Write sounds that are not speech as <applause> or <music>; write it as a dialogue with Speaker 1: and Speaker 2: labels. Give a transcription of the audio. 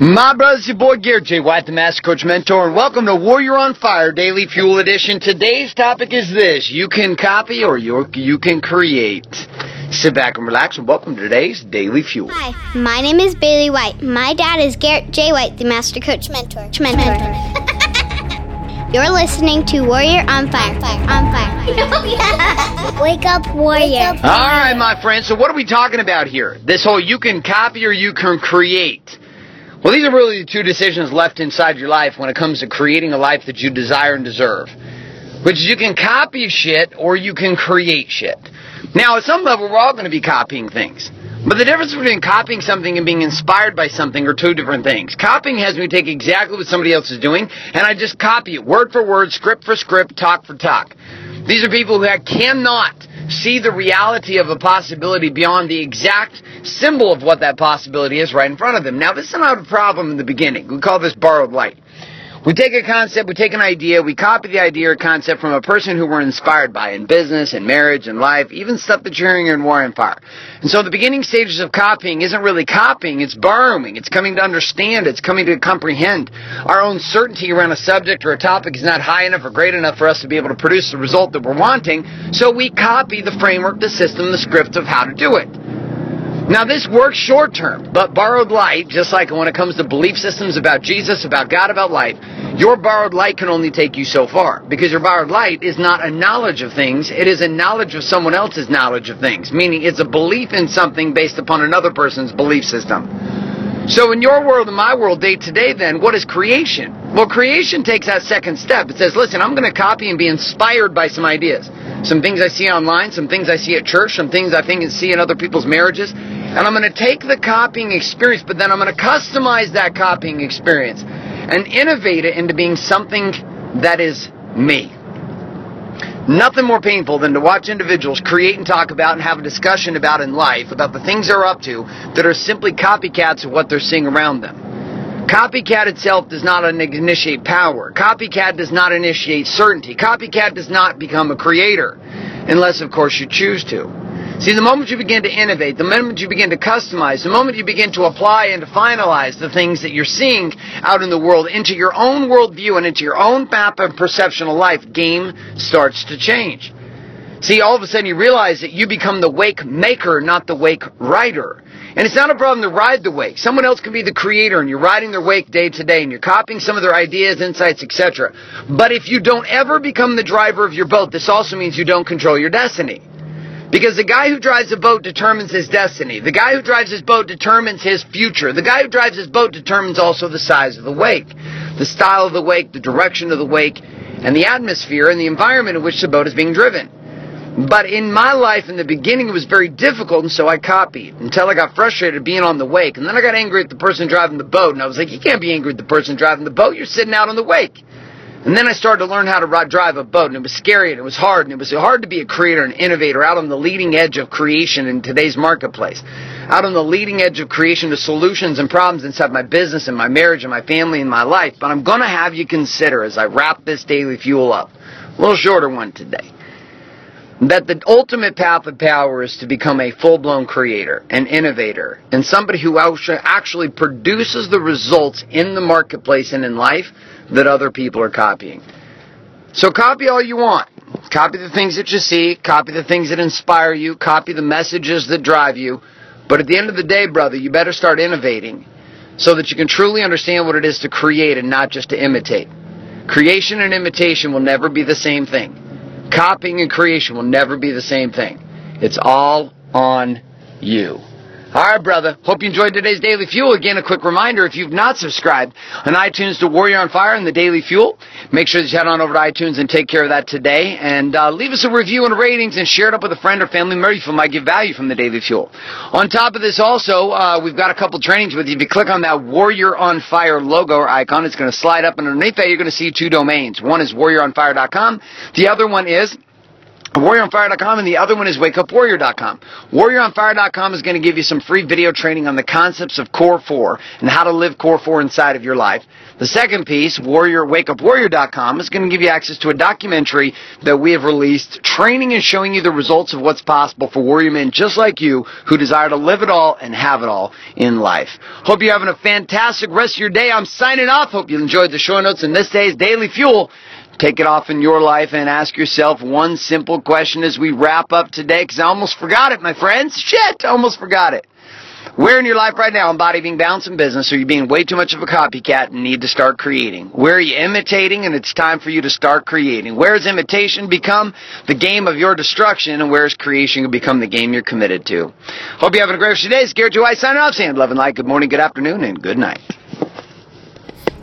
Speaker 1: My brother's your boy Garrett J. White, the Master Coach Mentor, and welcome to Warrior on Fire Daily Fuel Edition. Today's topic is this you can copy or you, you can create. Sit back and relax, and welcome to today's Daily Fuel.
Speaker 2: Hi, my name is Bailey White. My dad is Garrett J. White, the Master Coach Mentor. Mentor. <laughs> You're listening to Warrior on Fire. On Fire. <laughs> Oh, Wake up, Warrior.
Speaker 1: All right, my friends, so what are we talking about here? This whole you can copy or you can create. Well, these are really the two decisions left inside your life when it comes to creating a life that you desire and deserve. Which is you can copy shit or you can create shit. Now, at some level, we're all going to be copying things. But the difference between copying something and being inspired by something are two different things. Copying has me take exactly what somebody else is doing, and I just copy it word for word, script for script, talk for talk. These are people who cannot see the reality of a possibility beyond the exact symbol of what that possibility is right in front of them. Now, this is not a problem in the beginning. We call this borrowed light. We take a concept, we take an idea, we copy the idea or concept from a person who we're inspired by in business and marriage and life, even stuff that you're hearing in Warrior on Fire. And so the beginning stages of copying isn't really copying, it's borrowing. It's coming to understand, it's coming to comprehend. Our own certainty around a subject or a topic is not high enough or great enough for us to be able to produce the result that we're wanting, so we copy the framework, the system, the script of how to do it. Now, this works short term, but borrowed light, just like when it comes to belief systems about Jesus, about God, about life, your borrowed light can only take you so far. Because your borrowed light is not a knowledge of things, it is a knowledge of someone else's knowledge of things. Meaning it's a belief in something based upon another person's belief system. So, in your world and my world, day to day, then, what is creation? Well, creation takes that second step. It says, listen, I'm going to copy and be inspired by some ideas. Some things I see online, some things I see at church, some things I think and see in other people's marriages. And I'm going to take the copying experience, but then I'm going to customize that copying experience and innovate it into being something that is me. Nothing more painful than to watch individuals create and talk about and have a discussion about in life about the things they're up to that are simply copycats of what they're seeing around them. Copycat itself does not initiate power. Copycat does not initiate certainty. Copycat does not become a creator, unless, of course, you choose to. See, the moment you begin to innovate, the moment you begin to customize, the moment you begin to apply and to finalize the things that you're seeing out in the world into your own worldview and into your own map of perception of life, game starts to change. See, all of a sudden you realize that you become the wake maker, not the wake rider. And it's not a problem to ride the wake. Someone else can be the creator and you're riding their wake day to day and you're copying some of their ideas, insights, etc. But if you don't ever become the driver of your boat, this also means you don't control your destiny. Because the guy who drives a boat determines his destiny. The guy who drives his boat determines his future. The guy who drives his boat determines also the size of the wake, the style of the wake, the direction of the wake, and the atmosphere and the environment in which the boat is being driven. But in my life in the beginning it was very difficult and so I copied until I got frustrated being on the wake. And then I got angry at the person driving the boat and I was like, you can't be angry at the person driving the boat, you're sitting out on the wake. And then I started to learn how to drive a boat, and it was scary, and it was hard, and it was hard to be a creator and innovator out on the leading edge of creation in today's marketplace. Out on the leading edge of creation of solutions and problems inside my business and my marriage and my family and my life. But I'm going to have you consider as I wrap this daily fuel up, a little shorter one today, that the ultimate path of power is to become a full-blown creator, an innovator, and somebody who actually produces the results in the marketplace and in life that other people are copying. So copy all you want. Copy the things that you see, copy the things that inspire you, copy the messages that drive you. But at the end of the day, brother, you better start innovating so that you can truly understand what it is to create and not just to imitate. Creation and imitation will never be the same thing. Copying and creation will never be the same thing. It's all on you. All right, brother. Hope you enjoyed today's Daily Fuel. Again, a quick reminder, if you've not subscribed on iTunes to Warrior on Fire and the Daily Fuel, make sure that you head on over to iTunes and take care of that today. And uh, leave us a review and ratings and share it up with a friend or family member if you might give value from the Daily Fuel. On top of this also, uh, we've got a couple trainings with you. If you click on that Warrior on Fire logo or icon, it's going to slide up and underneath that you're going to see two domains. One is warrioronfire.com. The other one is warrioronfire.com and the other one is wakeupwarrior.com. Warrioronfire.com is going to give you some free video training on the concepts of Core 4 and how to live Core 4 inside of your life. The second piece, warriorwakeupwarrior.com, is going to give you access to a documentary that we have released training and showing you the results of what's possible for warrior men just like you who desire to live it all and have it all in life. Hope you're having a fantastic rest of your day. I'm signing off. Hope you enjoyed the show notes and this day's Daily Fuel. Take it off in your life and ask yourself one simple question as we wrap up today, because I almost forgot it, my friends. <laughs> Shit, I almost forgot it. Where in your life right now, embody being balanced in business, are you being way too much of a copycat and need to start creating? Where are you imitating and it's time for you to start creating? Where has imitation become the game of your destruction and where has creation become the game you're committed to? Hope you're having a great day. It's Garrett J. White signing off, saying love and light. Good morning, good afternoon, and good night.